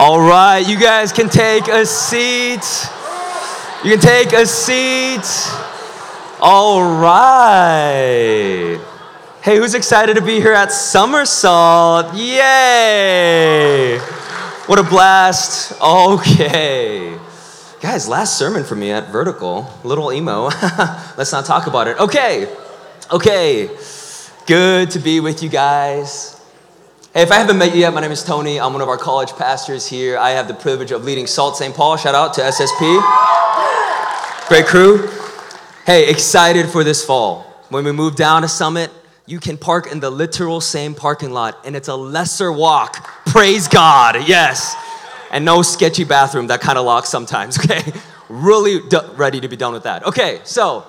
All right, you guys can take a seat. You can take a seat. All right. Hey, who's excited to be here at Somersault? Yay! What a blast. Okay. Guys, last sermon for me at Vertical. Little emo. Let's not talk about it. Okay. Okay. Good to be with you guys. If I haven't met you yet, my name is Tony. I'm one of our college pastors here. I have the privilege of leading Salt St. Paul. Shout out to SSP. Great crew. Hey, excited for this fall. When we move down to Summit, you can park in the literal same parking lot, and it's a lesser walk. Praise God, yes. And no sketchy bathroom that kind of locks sometimes, okay? Really d- ready to be done with that. Okay, so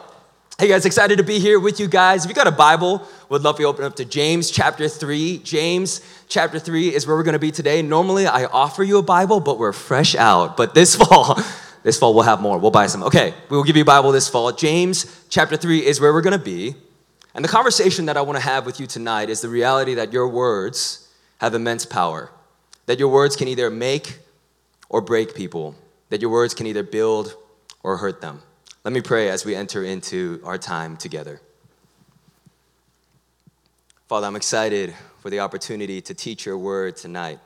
Hey guys, excited to be here with you guys. If you got a Bible, would love you open up to James chapter 3. James chapter 3 is where we're going to be today. Normally I offer you a Bible, but we're fresh out. But this fall, this fall we'll have more. We'll buy some. Okay, we will give you a Bible this fall. James chapter 3 is where we're going to be. And the conversation that I want to have with you tonight is the reality that your words have immense power. That your words can either make or break people. That your words can either build or hurt them. Let me pray as we enter into our time together. Father, I'm excited for the opportunity to teach your word tonight.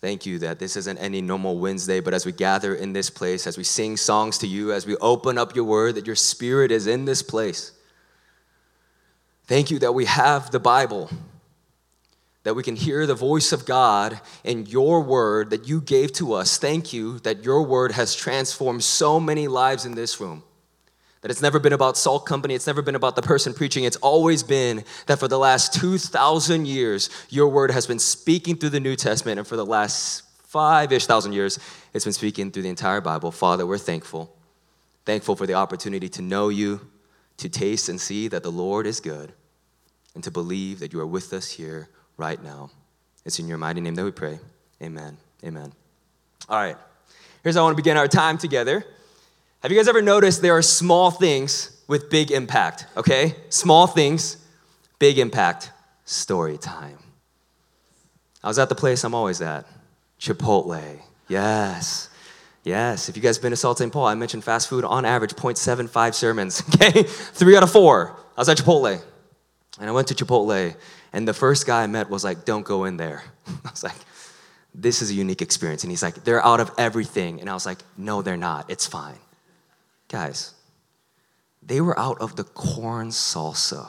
Thank you that this isn't any normal Wednesday, but as we gather in this place, as we sing songs to you, as we open up your word, that your spirit is in this place. Thank you that we have the Bible that we can hear the voice of God in your word that you gave to us. Thank you that your word has transformed so many lives in this room. That it's never been about Salt Company, it's never been about the person preaching. It's always been that for the last 2,000 years, your word has been speaking through the New Testament, and for the last five ish thousand years, it's been speaking through the entire Bible. Father, we're thankful. Thankful for the opportunity to know you, to taste and see that the Lord is good, and to believe that you are with us here right now. It's in your mighty name that we pray. Amen. Amen. All right. Here's how I want to begin our time together. Have you guys ever noticed there are small things with big impact? Okay? Small things, big impact. Story time. I was at the place I'm always at Chipotle. Yes. Yes, if you guys been to Salt St. Paul, I mentioned fast food on average 0.75 sermons, okay? Three out of four. I was at Chipotle. And I went to Chipotle and the first guy I met was like, don't go in there. I was like, this is a unique experience. And he's like, they're out of everything. And I was like, no, they're not. It's fine. Guys, they were out of the corn salsa.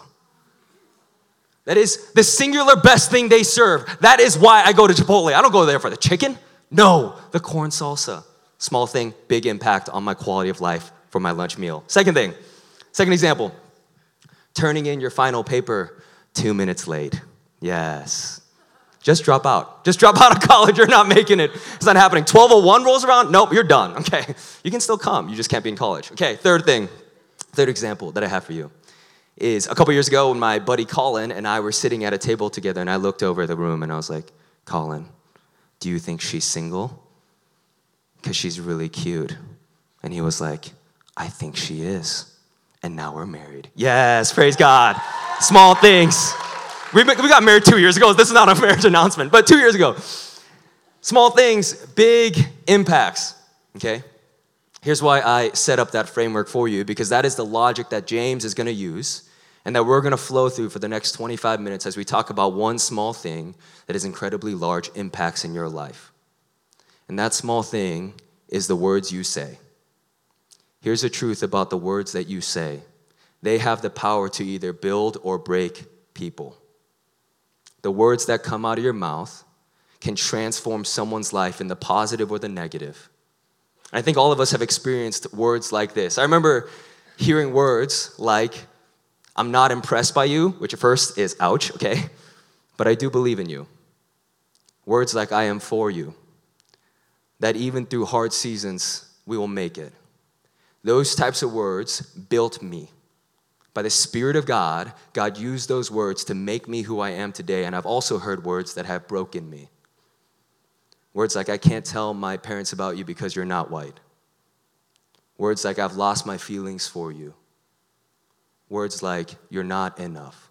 That is the singular best thing they serve. That is why I go to Chipotle. I don't go there for the chicken. No, the corn salsa. Small thing, big impact on my quality of life for my lunch meal. Second thing, second example, turning in your final paper two minutes late. Yes. Just drop out. Just drop out of college. You're not making it. It's not happening. 1201 rolls around. Nope, you're done. Okay. You can still come. You just can't be in college. Okay. Third thing, third example that I have for you is a couple years ago when my buddy Colin and I were sitting at a table together and I looked over the room and I was like, Colin, do you think she's single? Because she's really cute. And he was like, I think she is and now we're married. Yes, praise God. Small things. We, we got married two years ago. This is not a marriage announcement, but two years ago. Small things, big impacts. Okay? Here's why I set up that framework for you because that is the logic that James is going to use and that we're going to flow through for the next 25 minutes as we talk about one small thing that has incredibly large impacts in your life. And that small thing is the words you say. Here's the truth about the words that you say they have the power to either build or break people. The words that come out of your mouth can transform someone's life in the positive or the negative. I think all of us have experienced words like this. I remember hearing words like, I'm not impressed by you, which at first is ouch, okay? But I do believe in you. Words like, I am for you. That even through hard seasons, we will make it. Those types of words built me. By the Spirit of God, God used those words to make me who I am today. And I've also heard words that have broken me. Words like, I can't tell my parents about you because you're not white. Words like, I've lost my feelings for you. Words like, you're not enough.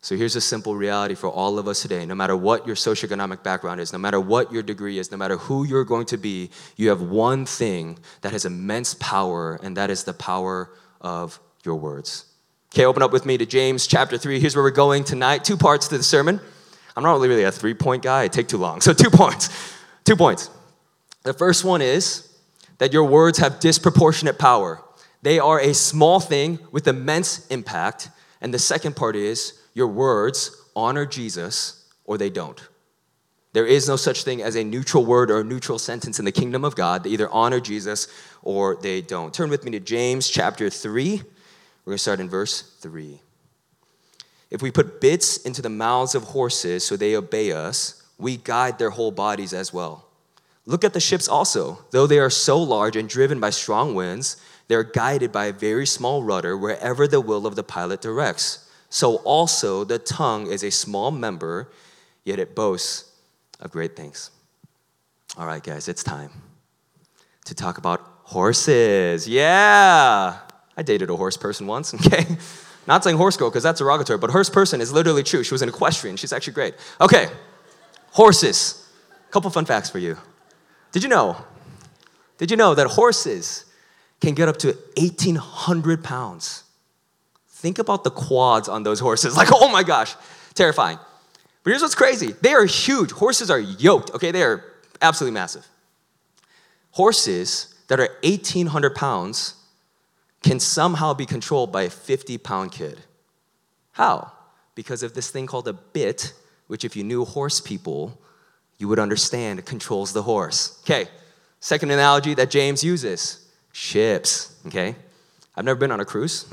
So here's a simple reality for all of us today. No matter what your socioeconomic background is, no matter what your degree is, no matter who you're going to be, you have one thing that has immense power, and that is the power of your words. Okay, open up with me to James chapter 3. Here's where we're going tonight. Two parts to the sermon. I'm not really a three point guy, I take too long. So, two points. Two points. The first one is that your words have disproportionate power, they are a small thing with immense impact. And the second part is your words honor Jesus or they don't. There is no such thing as a neutral word or a neutral sentence in the kingdom of God. They either honor Jesus or they don't. Turn with me to James chapter 3. We're going to start in verse 3. If we put bits into the mouths of horses so they obey us, we guide their whole bodies as well. Look at the ships also. Though they are so large and driven by strong winds, they're guided by a very small rudder wherever the will of the pilot directs. So also the tongue is a small member, yet it boasts of great things. All right, guys, it's time to talk about horses. Yeah. I dated a horse person once, okay? Not saying horse girl, because that's derogatory, but horse person is literally true. She was an equestrian. She's actually great. Okay, horses. Couple fun facts for you. Did you know? Did you know that horses can get up to 1,800 pounds? Think about the quads on those horses. Like, oh my gosh, terrifying. But here's what's crazy they are huge. Horses are yoked, okay? They are absolutely massive. Horses that are 1,800 pounds can somehow be controlled by a 50 pound kid. How? Because of this thing called a bit, which, if you knew horse people, you would understand it controls the horse. Okay, second analogy that James uses ships, okay? I've never been on a cruise.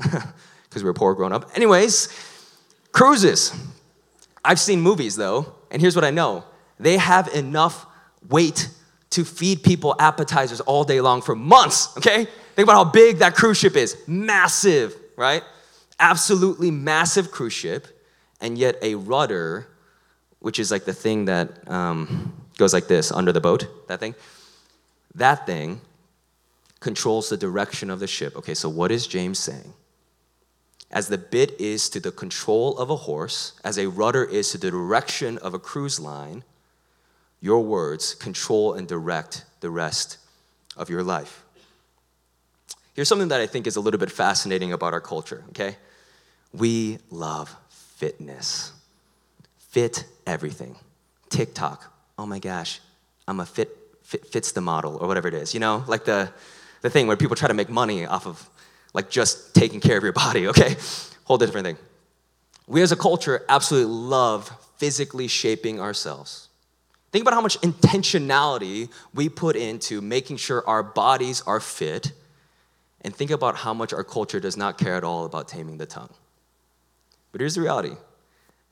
because we were poor growing up. Anyways, cruises. I've seen movies though, and here's what I know they have enough weight to feed people appetizers all day long for months, okay? Think about how big that cruise ship is. Massive, right? Absolutely massive cruise ship, and yet a rudder, which is like the thing that um, goes like this under the boat, that thing, that thing controls the direction of the ship. Okay, so what is James saying? as the bit is to the control of a horse, as a rudder is to the direction of a cruise line, your words control and direct the rest of your life. Here's something that I think is a little bit fascinating about our culture, okay? We love fitness. Fit everything. TikTok, oh my gosh, I'm a fit, fit fits the model or whatever it is, you know? Like the, the thing where people try to make money off of like just taking care of your body, okay? Whole different thing. We as a culture absolutely love physically shaping ourselves. Think about how much intentionality we put into making sure our bodies are fit, and think about how much our culture does not care at all about taming the tongue. But here's the reality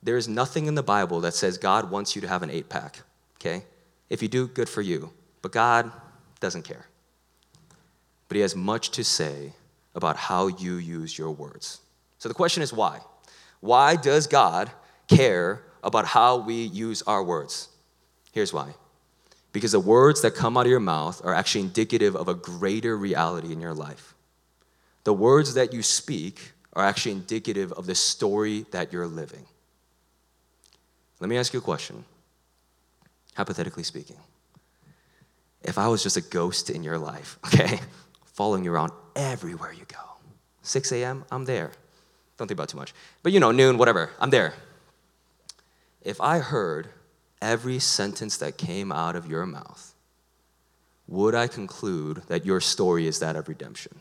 there is nothing in the Bible that says God wants you to have an eight pack, okay? If you do, good for you. But God doesn't care. But He has much to say about how you use your words. So the question is why? Why does God care about how we use our words? Here's why. Because the words that come out of your mouth are actually indicative of a greater reality in your life. The words that you speak are actually indicative of the story that you're living. Let me ask you a question, hypothetically speaking. If I was just a ghost in your life, okay, following you around everywhere you go. 6 a.m., I'm there. Don't think about too much. But you know, noon, whatever, I'm there. If I heard every sentence that came out of your mouth, would I conclude that your story is that of redemption?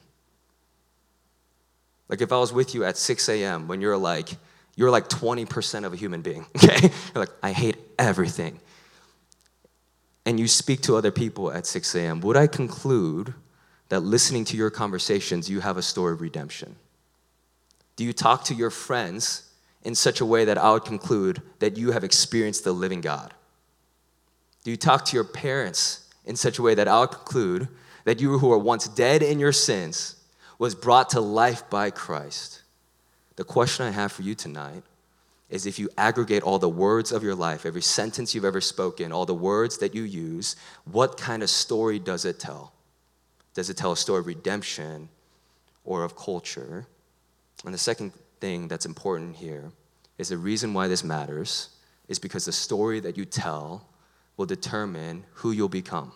Like if I was with you at 6 a.m. when you're like, you're like 20% of a human being, okay? You're like, I hate everything. And you speak to other people at 6 a.m., would I conclude that listening to your conversations, you have a story of redemption? Do you talk to your friends in such a way that I would conclude that you have experienced the living God? Do you talk to your parents in such a way that I would conclude that you who were once dead in your sins was brought to life by Christ? The question I have for you tonight is if you aggregate all the words of your life, every sentence you've ever spoken, all the words that you use, what kind of story does it tell? Does it tell a story of redemption or of culture? And the second thing that's important here is the reason why this matters is because the story that you tell will determine who you'll become.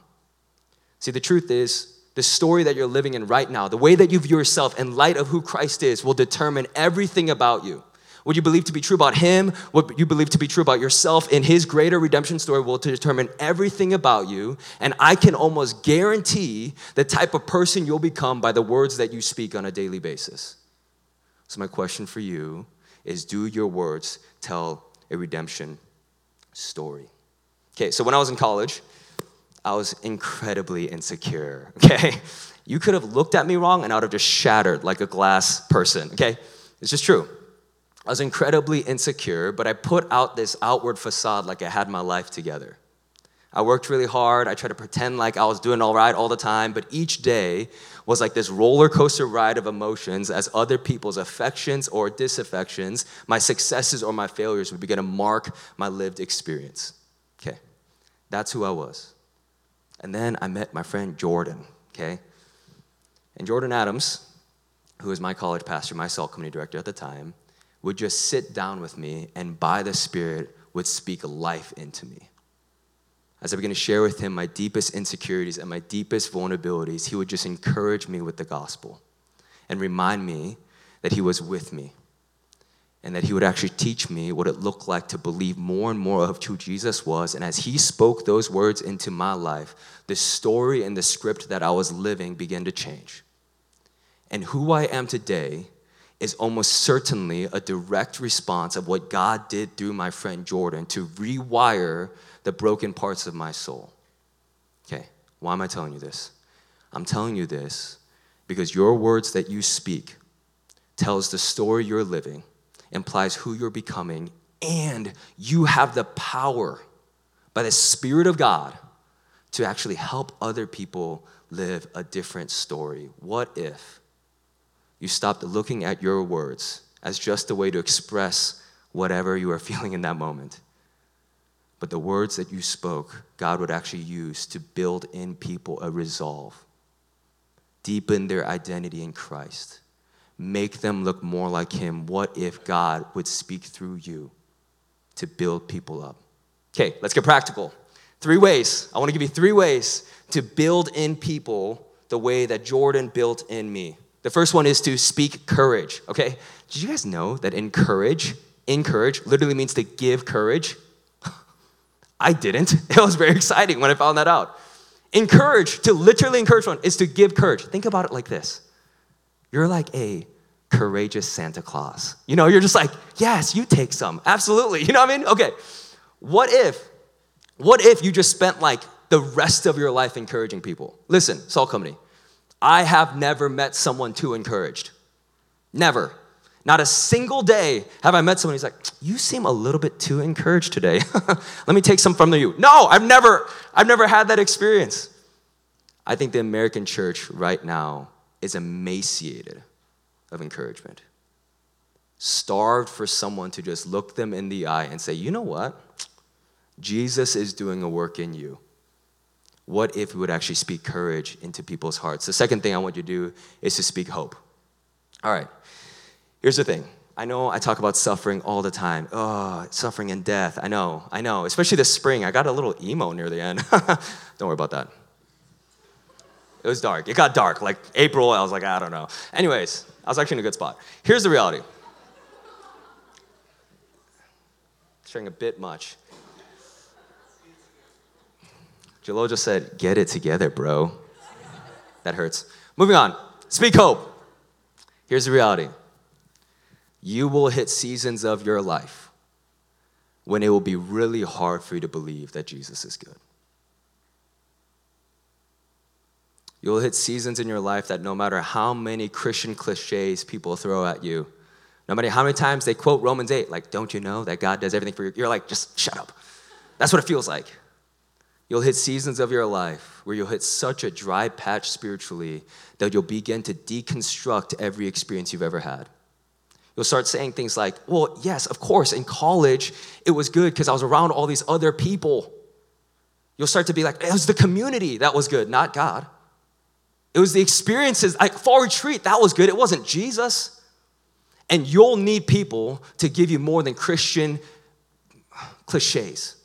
See, the truth is, the story that you're living in right now, the way that you view yourself in light of who Christ is, will determine everything about you. What you believe to be true about Him, what you believe to be true about yourself in His greater redemption story will determine everything about you. And I can almost guarantee the type of person you'll become by the words that you speak on a daily basis. So, my question for you is do your words tell a redemption story? Okay, so when I was in college, I was incredibly insecure, okay? You could have looked at me wrong and I would have just shattered like a glass person, okay? It's just true. I was incredibly insecure, but I put out this outward facade like I had my life together. I worked really hard. I tried to pretend like I was doing all right all the time, but each day was like this roller coaster ride of emotions as other people's affections or disaffections, my successes or my failures would begin to mark my lived experience. Okay, that's who I was. And then I met my friend Jordan, okay? And Jordan Adams, who was my college pastor, my cell community director at the time, would just sit down with me and by the Spirit would speak life into me. As I began to share with him my deepest insecurities and my deepest vulnerabilities, he would just encourage me with the gospel and remind me that he was with me and that he would actually teach me what it looked like to believe more and more of who Jesus was. And as he spoke those words into my life, the story and the script that I was living began to change. And who I am today is almost certainly a direct response of what God did through my friend Jordan to rewire the broken parts of my soul. Okay, why am I telling you this? I'm telling you this because your words that you speak tells the story you're living, implies who you're becoming, and you have the power by the Spirit of God to actually help other people live a different story. What if you stopped looking at your words as just a way to express whatever you are feeling in that moment. But the words that you spoke, God would actually use to build in people a resolve, deepen their identity in Christ, make them look more like Him. What if God would speak through you to build people up? Okay, let's get practical. Three ways. I want to give you three ways to build in people the way that Jordan built in me. The first one is to speak courage, okay? Did you guys know that encourage, encourage literally means to give courage? I didn't. It was very exciting when I found that out. Encourage, to literally encourage one, is to give courage. Think about it like this you're like a courageous Santa Claus. You know, you're just like, yes, you take some. Absolutely. You know what I mean? Okay. What if, what if you just spent like the rest of your life encouraging people? Listen, Salt Company, I have never met someone too encouraged. Never. Not a single day have I met someone who's like, you seem a little bit too encouraged today. Let me take some from you. No, I've never, I've never had that experience. I think the American church right now is emaciated of encouragement. Starved for someone to just look them in the eye and say, you know what? Jesus is doing a work in you what if we would actually speak courage into people's hearts? The second thing I want you to do is to speak hope. All right, here's the thing. I know I talk about suffering all the time. Oh, suffering and death. I know, I know. Especially this spring. I got a little emo near the end. don't worry about that. It was dark. It got dark. Like April, I was like, I don't know. Anyways, I was actually in a good spot. Here's the reality. Sharing a bit much. Jalil just said, Get it together, bro. That hurts. Moving on. Speak hope. Here's the reality you will hit seasons of your life when it will be really hard for you to believe that Jesus is good. You'll hit seasons in your life that no matter how many Christian cliches people throw at you, no matter how many times they quote Romans 8, like, don't you know that God does everything for you? You're like, just shut up. That's what it feels like. You'll hit seasons of your life where you'll hit such a dry patch spiritually that you'll begin to deconstruct every experience you've ever had. You'll start saying things like, well, yes, of course, in college, it was good because I was around all these other people. You'll start to be like, it was the community that was good, not God. It was the experiences, like fall retreat, that was good. It wasn't Jesus. And you'll need people to give you more than Christian cliches.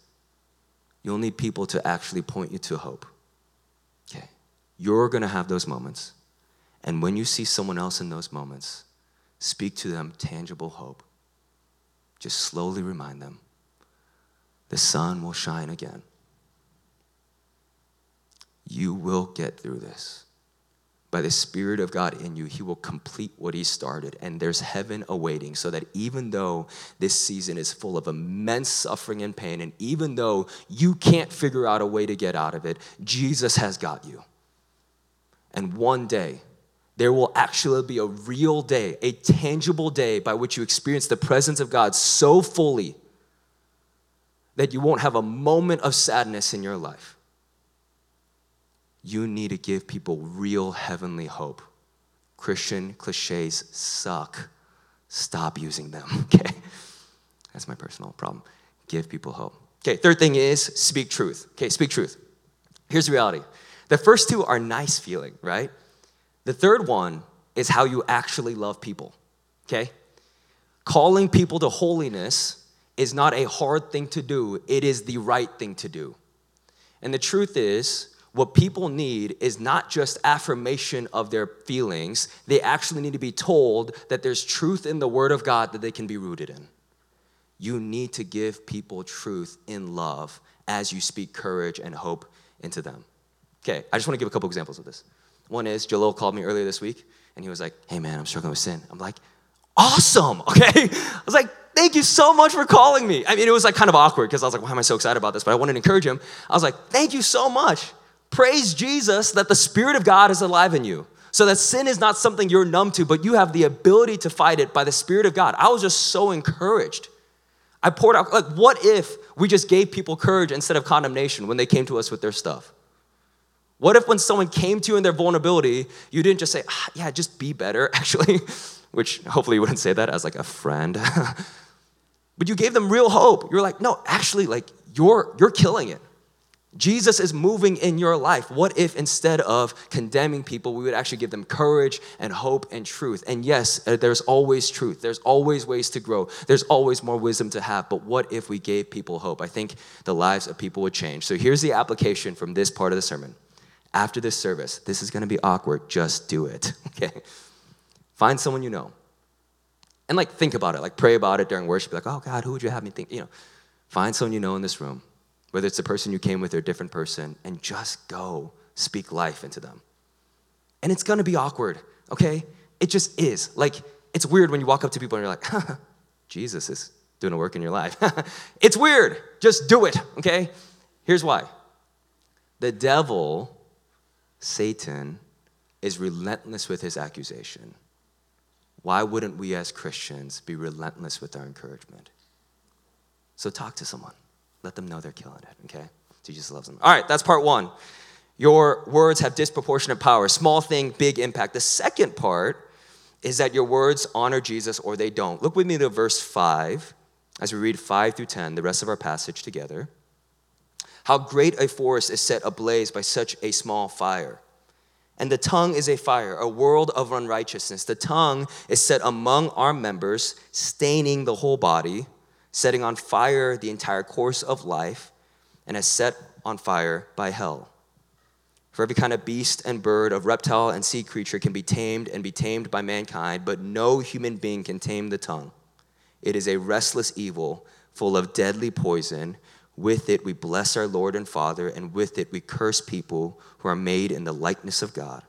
You'll need people to actually point you to hope. Okay. You're going to have those moments. And when you see someone else in those moments, speak to them tangible hope. Just slowly remind them the sun will shine again. You will get through this by the Spirit of God in you, He will complete what He started. And there's heaven awaiting, so that even though this season is full of immense suffering and pain, and even though you can't figure out a way to get out of it, Jesus has got you. And one day, there will actually be a real day, a tangible day by which you experience the presence of God so fully that you won't have a moment of sadness in your life you need to give people real heavenly hope. Christian cliches suck. Stop using them, okay? That's my personal problem. Give people hope. Okay, third thing is speak truth. Okay, speak truth. Here's the reality the first two are nice feeling, right? The third one is how you actually love people, okay? Calling people to holiness is not a hard thing to do, it is the right thing to do. And the truth is, what people need is not just affirmation of their feelings, they actually need to be told that there's truth in the Word of God that they can be rooted in. You need to give people truth in love as you speak courage and hope into them. Okay, I just want to give a couple examples of this. One is Jalil called me earlier this week and he was like, Hey man, I'm struggling with sin. I'm like, Awesome, okay? I was like, Thank you so much for calling me. I mean, it was like kind of awkward because I was like, Why am I so excited about this? But I wanted to encourage him. I was like, Thank you so much. Praise Jesus that the Spirit of God is alive in you. So that sin is not something you're numb to, but you have the ability to fight it by the Spirit of God. I was just so encouraged. I poured out, like, what if we just gave people courage instead of condemnation when they came to us with their stuff? What if when someone came to you in their vulnerability, you didn't just say, ah, yeah, just be better, actually, which hopefully you wouldn't say that as like a friend. but you gave them real hope. You're like, no, actually, like, you're, you're killing it. Jesus is moving in your life. What if instead of condemning people, we would actually give them courage and hope and truth? And yes, uh, there's always truth. There's always ways to grow. There's always more wisdom to have. But what if we gave people hope? I think the lives of people would change. So here's the application from this part of the sermon. After this service, this is going to be awkward. Just do it. Okay? Find someone you know. And like think about it. Like pray about it during worship. Like, oh God, who would you have me think? You know, find someone you know in this room whether it's the person you came with or a different person, and just go speak life into them. And it's gonna be awkward, okay? It just is. Like, it's weird when you walk up to people and you're like, Jesus is doing a work in your life. it's weird. Just do it, okay? Here's why the devil, Satan, is relentless with his accusation. Why wouldn't we as Christians be relentless with our encouragement? So talk to someone. Let them know they're killing it, okay? Jesus loves them. All right, that's part one. Your words have disproportionate power. Small thing, big impact. The second part is that your words honor Jesus or they don't. Look with me to verse 5 as we read 5 through 10, the rest of our passage together. How great a forest is set ablaze by such a small fire. And the tongue is a fire, a world of unrighteousness. The tongue is set among our members, staining the whole body setting on fire the entire course of life, and is set on fire by hell. For every kind of beast and bird, of reptile and sea creature can be tamed and be tamed by mankind, but no human being can tame the tongue. It is a restless evil full of deadly poison. With it we bless our Lord and Father, and with it we curse people who are made in the likeness of God.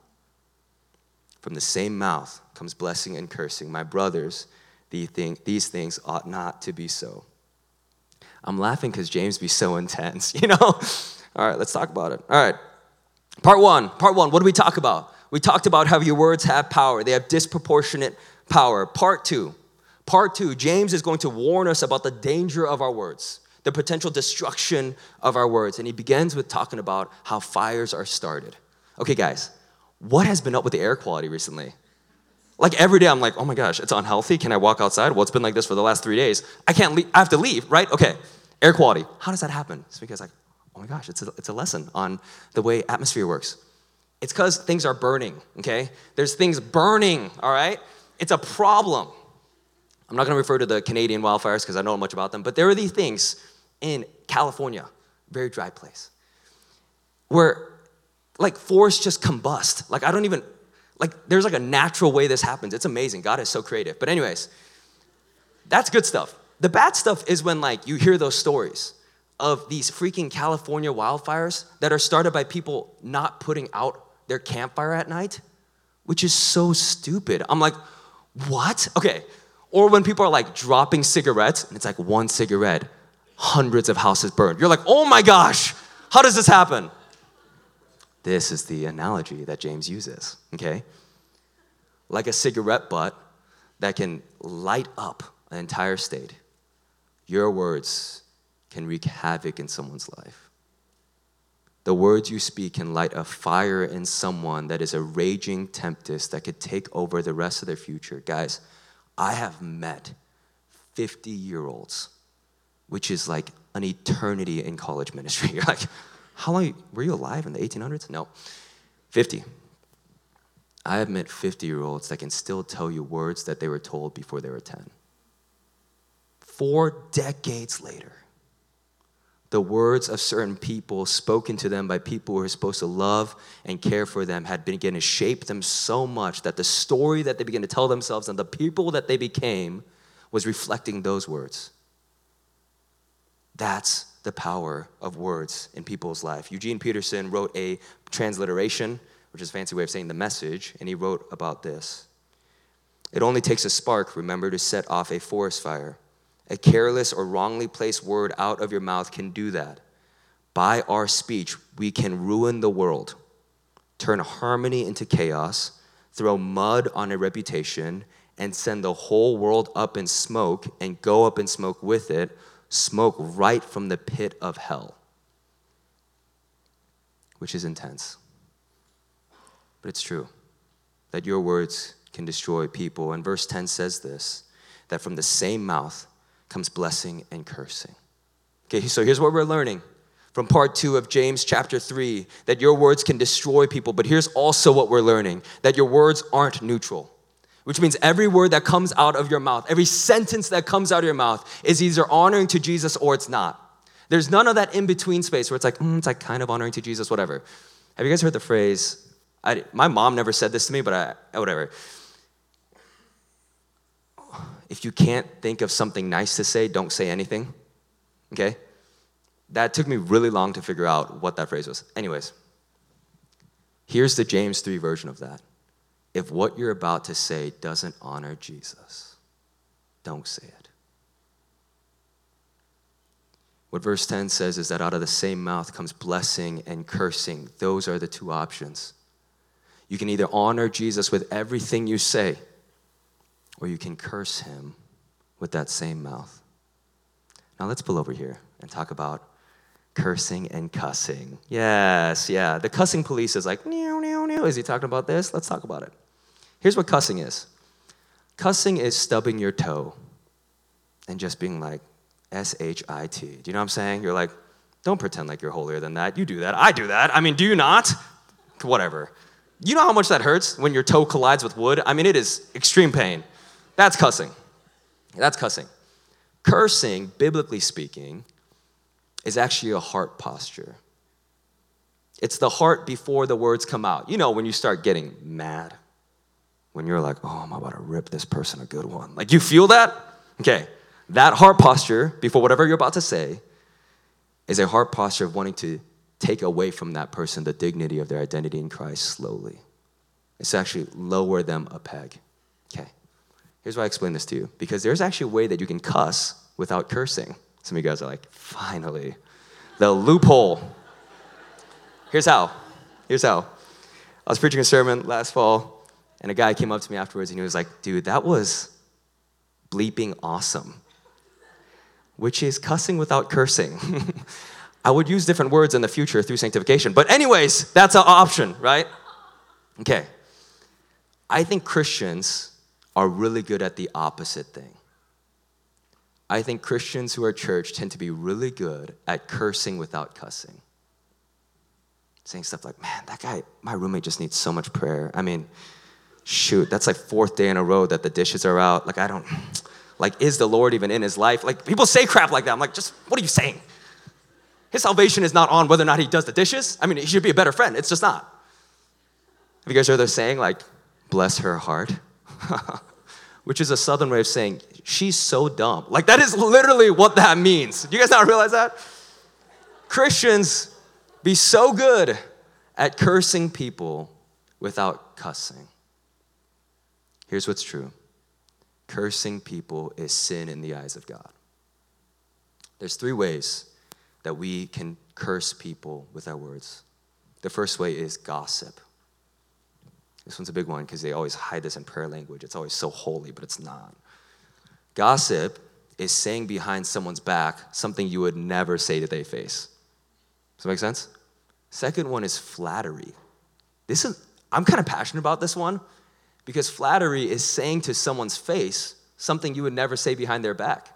From the same mouth comes blessing and cursing. My brothers, these things ought not to be so. I'm laughing because James be so intense, you know? All right, let's talk about it. All right. Part one, part one, what do we talk about? We talked about how your words have power, they have disproportionate power. Part two, part two, James is going to warn us about the danger of our words, the potential destruction of our words. And he begins with talking about how fires are started. Okay, guys, what has been up with the air quality recently? Like every day, I'm like, oh my gosh, it's unhealthy. Can I walk outside? Well, it's been like this for the last three days. I can't leave. I have to leave, right? Okay. Air quality. How does that happen? It's because, like, oh my gosh, it's a, it's a lesson on the way atmosphere works. It's because things are burning, okay? There's things burning, all right? It's a problem. I'm not gonna refer to the Canadian wildfires because I know much about them, but there are these things in California, very dry place, where like forests just combust. Like I don't even, like there's like a natural way this happens. It's amazing. God is so creative. But anyways, that's good stuff. The bad stuff is when like you hear those stories of these freaking California wildfires that are started by people not putting out their campfire at night, which is so stupid. I'm like, what? Okay. Or when people are like dropping cigarettes and it's like one cigarette, hundreds of houses burned. You're like, oh my gosh, how does this happen? This is the analogy that James uses, okay? Like a cigarette butt that can light up an entire state, your words can wreak havoc in someone's life. The words you speak can light a fire in someone that is a raging tempest that could take over the rest of their future. Guys, I have met 50 year olds, which is like an eternity in college ministry. You're like, how long were you alive in the 1800s? No, 50. I have met 50 year olds that can still tell you words that they were told before they were 10. Four decades later, the words of certain people spoken to them by people who were supposed to love and care for them had begun to shape them so much that the story that they began to tell themselves and the people that they became was reflecting those words. That's the power of words in people's life. Eugene Peterson wrote a transliteration, which is a fancy way of saying the message, and he wrote about this. It only takes a spark, remember, to set off a forest fire. A careless or wrongly placed word out of your mouth can do that. By our speech, we can ruin the world, turn harmony into chaos, throw mud on a reputation, and send the whole world up in smoke and go up in smoke with it smoke right from the pit of hell, which is intense. But it's true that your words can destroy people. And verse 10 says this that from the same mouth comes blessing and cursing. Okay, so here's what we're learning from part two of James chapter three that your words can destroy people. But here's also what we're learning that your words aren't neutral which means every word that comes out of your mouth, every sentence that comes out of your mouth is either honoring to Jesus or it's not. There's none of that in between space where it's like, mm, it's like kind of honoring to Jesus, whatever. Have you guys heard the phrase? I, my mom never said this to me, but I, whatever. If you can't think of something nice to say, don't say anything. Okay? That took me really long to figure out what that phrase was. Anyways, here's the James 3 version of that if what you're about to say doesn't honor Jesus, don't say it. What verse 10 says is that out of the same mouth comes blessing and cursing. Those are the two options. You can either honor Jesus with everything you say, or you can curse him with that same mouth. Now let's pull over here and talk about cursing and cussing. Yes, yeah. The cussing police is like, meow, meow, meow. Is he talking about this? Let's talk about it. Here's what cussing is cussing is stubbing your toe and just being like, S H I T. Do you know what I'm saying? You're like, don't pretend like you're holier than that. You do that. I do that. I mean, do you not? Whatever. You know how much that hurts when your toe collides with wood? I mean, it is extreme pain. That's cussing. That's cussing. Cursing, biblically speaking, is actually a heart posture. It's the heart before the words come out. You know, when you start getting mad, when you're like, oh, I'm about to rip this person a good one. Like, you feel that? Okay. That heart posture before whatever you're about to say is a heart posture of wanting to take away from that person the dignity of their identity in Christ slowly. It's actually lower them a peg. Okay. Here's why I explain this to you because there's actually a way that you can cuss without cursing. Some of you guys are like, finally, the loophole. Here's how. Here's how. I was preaching a sermon last fall, and a guy came up to me afterwards and he was like, dude, that was bleeping awesome, which is cussing without cursing. I would use different words in the future through sanctification. But, anyways, that's an option, right? Okay. I think Christians are really good at the opposite thing. I think Christians who are church tend to be really good at cursing without cussing. Saying stuff like, man, that guy, my roommate just needs so much prayer. I mean, shoot, that's like fourth day in a row that the dishes are out. Like, I don't, Like, is the Lord even in his life? Like, people say crap like that. I'm like, just what are you saying? His salvation is not on whether or not he does the dishes. I mean, he should be a better friend. It's just not. Have you guys heard the saying, like, bless her heart? Which is a southern way of saying, she's so dumb. Like, that is literally what that means. Do you guys not realize that? Christians be so good at cursing people without cussing. Here's what's true cursing people is sin in the eyes of God. There's three ways that we can curse people with our words. The first way is gossip. This one's a big one because they always hide this in prayer language. It's always so holy, but it's not. Gossip is saying behind someone's back something you would never say to their face. Does that make sense? Second one is flattery. This is I'm kind of passionate about this one because flattery is saying to someone's face something you would never say behind their back.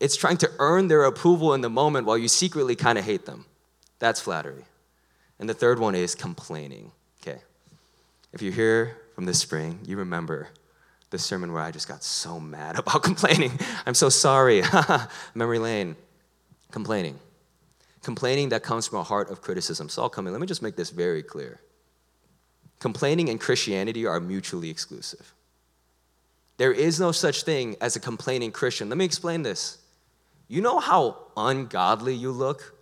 It's trying to earn their approval in the moment while you secretly kind of hate them. That's flattery. And the third one is complaining. Okay. If you're here from this spring, you remember the sermon where I just got so mad about complaining. I'm so sorry. Memory lane. Complaining. Complaining that comes from a heart of criticism. So I'll come in. Let me just make this very clear. Complaining and Christianity are mutually exclusive. There is no such thing as a complaining Christian. Let me explain this. You know how ungodly you look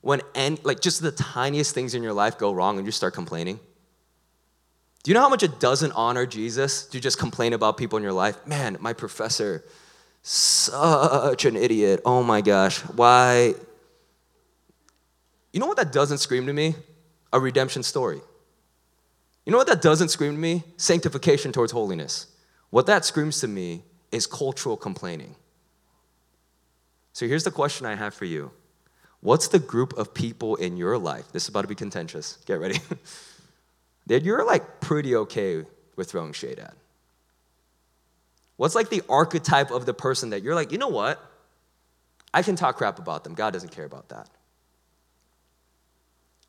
when any, like just the tiniest things in your life go wrong and you start complaining? Do you know how much it doesn't honor Jesus to just complain about people in your life? Man, my professor, such an idiot. Oh my gosh. Why? You know what that doesn't scream to me? A redemption story. You know what that doesn't scream to me? Sanctification towards holiness. What that screams to me is cultural complaining. So here's the question I have for you What's the group of people in your life? This is about to be contentious. Get ready. that you're like pretty okay with throwing shade at? What's like the archetype of the person that you're like, you know what? I can talk crap about them. God doesn't care about that.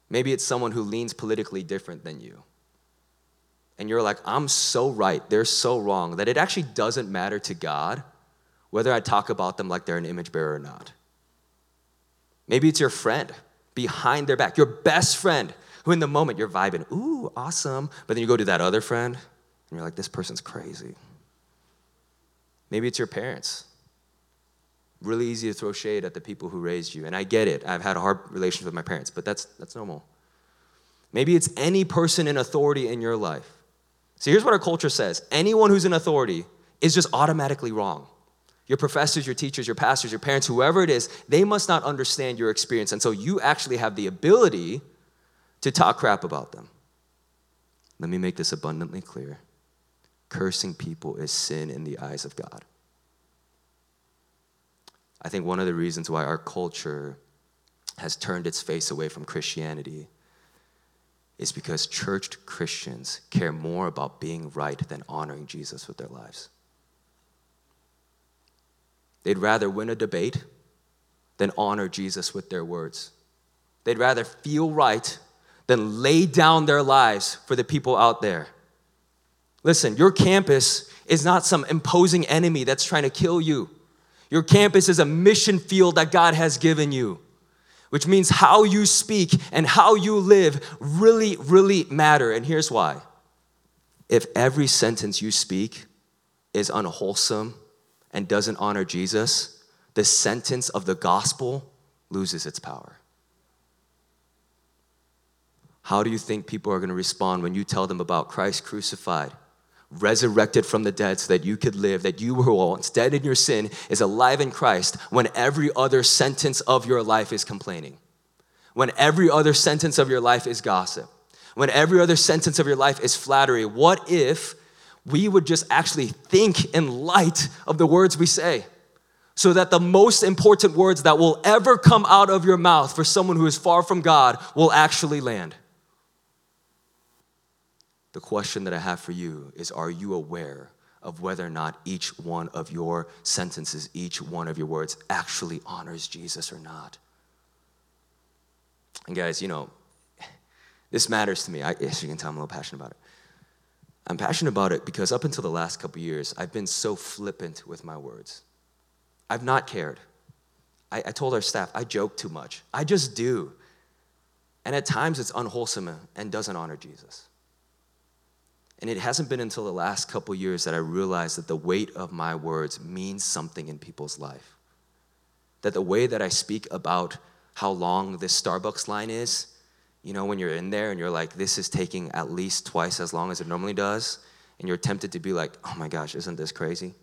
Maybe it's someone who leans politically different than you. And you're like, I'm so right, they're so wrong, that it actually doesn't matter to God whether I talk about them like they're an image bearer or not. Maybe it's your friend behind their back, your best friend, who in the moment you're vibing, ooh, awesome. But then you go to that other friend and you're like, this person's crazy. Maybe it's your parents. Really easy to throw shade at the people who raised you. And I get it. I've had a hard relationship with my parents, but that's, that's normal. Maybe it's any person in authority in your life. See, here's what our culture says anyone who's in authority is just automatically wrong. Your professors, your teachers, your pastors, your parents, whoever it is, they must not understand your experience. And so you actually have the ability to talk crap about them. Let me make this abundantly clear cursing people is sin in the eyes of God. I think one of the reasons why our culture has turned its face away from Christianity is because churched Christians care more about being right than honoring Jesus with their lives. They'd rather win a debate than honor Jesus with their words. They'd rather feel right than lay down their lives for the people out there. Listen, your campus is not some imposing enemy that's trying to kill you. Your campus is a mission field that God has given you, which means how you speak and how you live really, really matter. And here's why if every sentence you speak is unwholesome, and doesn't honor Jesus, the sentence of the gospel loses its power. How do you think people are going to respond when you tell them about Christ crucified, resurrected from the dead so that you could live, that you were once dead in your sin, is alive in Christ, when every other sentence of your life is complaining? When every other sentence of your life is gossip? When every other sentence of your life is flattery? What if we would just actually think in light of the words we say. So that the most important words that will ever come out of your mouth for someone who is far from God will actually land. The question that I have for you is Are you aware of whether or not each one of your sentences, each one of your words actually honors Jesus or not? And guys, you know, this matters to me. I, as you can tell, I'm a little passionate about it. I'm passionate about it because up until the last couple years, I've been so flippant with my words. I've not cared. I, I told our staff, I joke too much. I just do. And at times it's unwholesome and doesn't honor Jesus. And it hasn't been until the last couple years that I realized that the weight of my words means something in people's life. That the way that I speak about how long this Starbucks line is, you know, when you're in there and you're like, this is taking at least twice as long as it normally does, and you're tempted to be like, oh my gosh, isn't this crazy?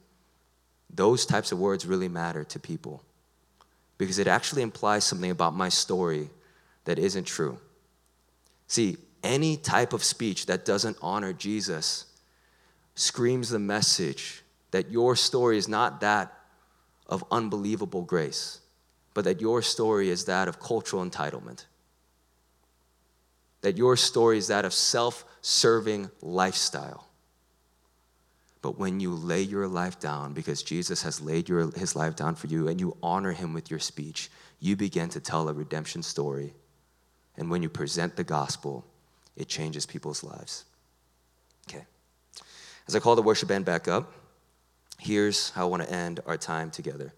Those types of words really matter to people because it actually implies something about my story that isn't true. See, any type of speech that doesn't honor Jesus screams the message that your story is not that of unbelievable grace, but that your story is that of cultural entitlement. That your story is that of self serving lifestyle. But when you lay your life down, because Jesus has laid your, his life down for you, and you honor him with your speech, you begin to tell a redemption story. And when you present the gospel, it changes people's lives. Okay. As I call the worship band back up, here's how I want to end our time together.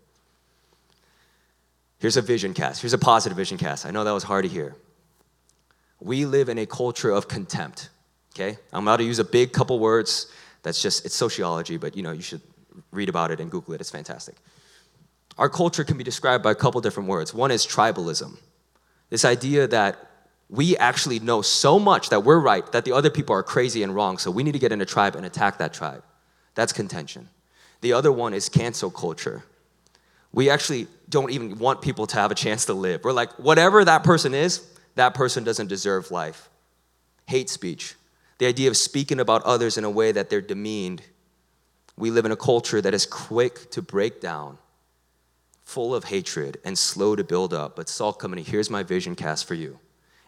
Here's a vision cast. Here's a positive vision cast. I know that was hard to hear. We live in a culture of contempt. Okay? I'm about to use a big couple words. That's just, it's sociology, but you know, you should read about it and Google it. It's fantastic. Our culture can be described by a couple different words. One is tribalism. This idea that we actually know so much that we're right, that the other people are crazy and wrong, so we need to get in a tribe and attack that tribe. That's contention. The other one is cancel culture. We actually don't even want people to have a chance to live. We're like, whatever that person is, that person doesn't deserve life. Hate speech, the idea of speaking about others in a way that they're demeaned. We live in a culture that is quick to break down, full of hatred, and slow to build up. But Salt Company, here's my vision cast for you.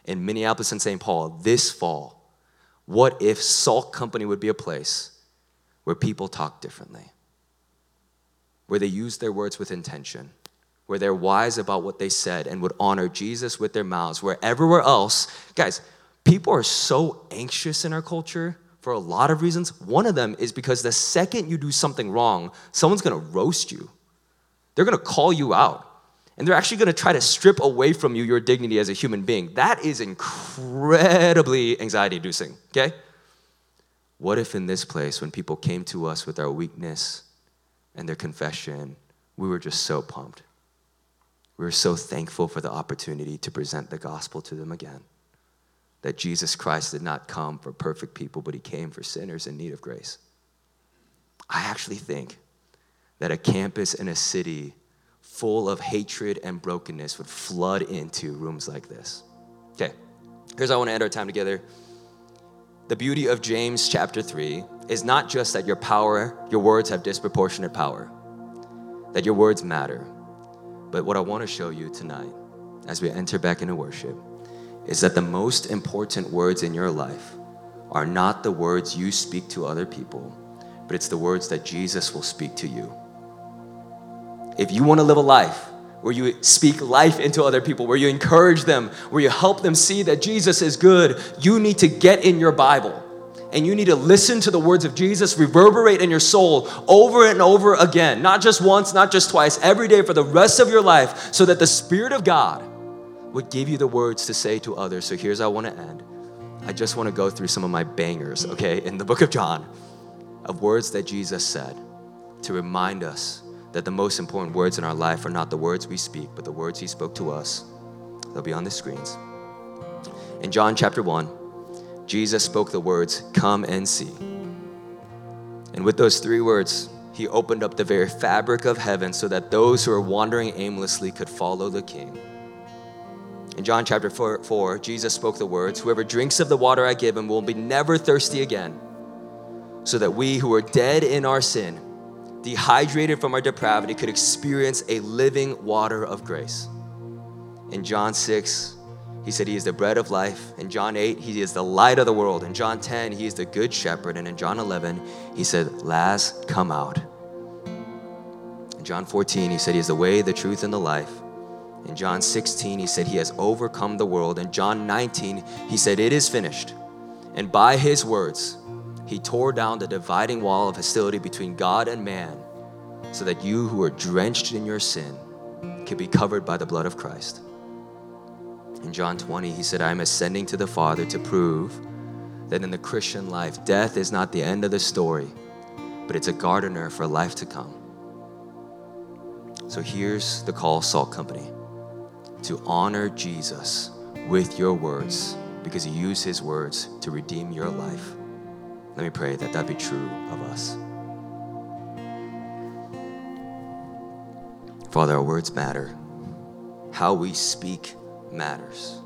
In Minneapolis and St. Paul this fall, what if Salt Company would be a place where people talk differently? Where they use their words with intention, where they're wise about what they said and would honor Jesus with their mouths, where everywhere else, guys, people are so anxious in our culture for a lot of reasons. One of them is because the second you do something wrong, someone's gonna roast you. They're gonna call you out. And they're actually gonna try to strip away from you your dignity as a human being. That is incredibly anxiety inducing, okay? What if in this place, when people came to us with our weakness and their confession, we were just so pumped? We were so thankful for the opportunity to present the gospel to them again. That Jesus Christ did not come for perfect people, but he came for sinners in need of grace. I actually think that a campus in a city full of hatred and brokenness would flood into rooms like this. Okay, here's how I want to end our time together. The beauty of James chapter 3 is not just that your power, your words have disproportionate power, that your words matter but what I want to show you tonight, as we enter back into worship, is that the most important words in your life are not the words you speak to other people, but it's the words that Jesus will speak to you. If you want to live a life where you speak life into other people, where you encourage them, where you help them see that Jesus is good, you need to get in your Bible and you need to listen to the words of Jesus reverberate in your soul over and over again, not just once, not just twice, every day for the rest of your life, so that the Spirit of God would give you the words to say to others. So here's how I want to end. I just want to go through some of my bangers, okay, in the book of John, of words that Jesus said to remind us that the most important words in our life are not the words we speak, but the words He spoke to us. They'll be on the screens. In John chapter 1, Jesus spoke the words, Come and see. And with those three words, he opened up the very fabric of heaven so that those who are wandering aimlessly could follow the King. In John chapter 4, 4, Jesus spoke the words, Whoever drinks of the water I give him will be never thirsty again, so that we who are dead in our sin, dehydrated from our depravity, could experience a living water of grace. In John 6, he said he is the bread of life. In John 8, he is the light of the world. In John 10, he is the good shepherd. And in John 11, he said, Laz, come out. In John 14, he said he is the way, the truth, and the life. In John 16, he said he has overcome the world. In John 19, he said, It is finished. And by his words, He tore down the dividing wall of hostility between God and man so that you who are drenched in your sin could be covered by the blood of Christ. In John 20, he said, I am ascending to the Father to prove that in the Christian life, death is not the end of the story, but it's a gardener for life to come. So here's the call, Salt Company, to honor Jesus with your words because he used his words to redeem your life. Let me pray that that be true of us. Father, our words matter. How we speak matters.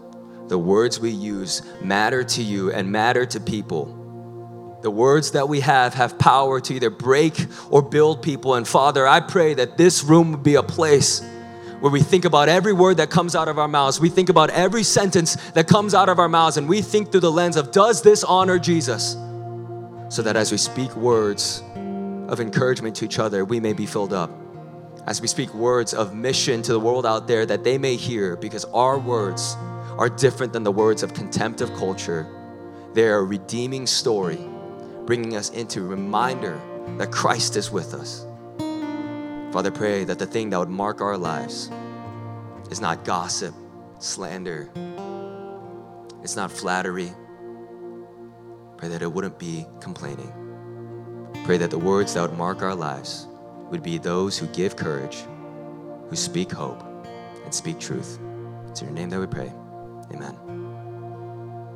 The words we use matter to you and matter to people. The words that we have have power to either break or build people. And Father, I pray that this room would be a place where we think about every word that comes out of our mouths. We think about every sentence that comes out of our mouths, and we think through the lens of does this honor Jesus? So that as we speak words of encouragement to each other, we may be filled up as we speak words of mission to the world out there that they may hear because our words are different than the words of contempt of culture. They are a redeeming story, bringing us into reminder that Christ is with us. Father, pray that the thing that would mark our lives is not gossip, slander, it's not flattery. Pray that it wouldn't be complaining. Pray that the words that would mark our lives would be those who give courage, who speak hope, and speak truth. It's in your name that we pray. Amen.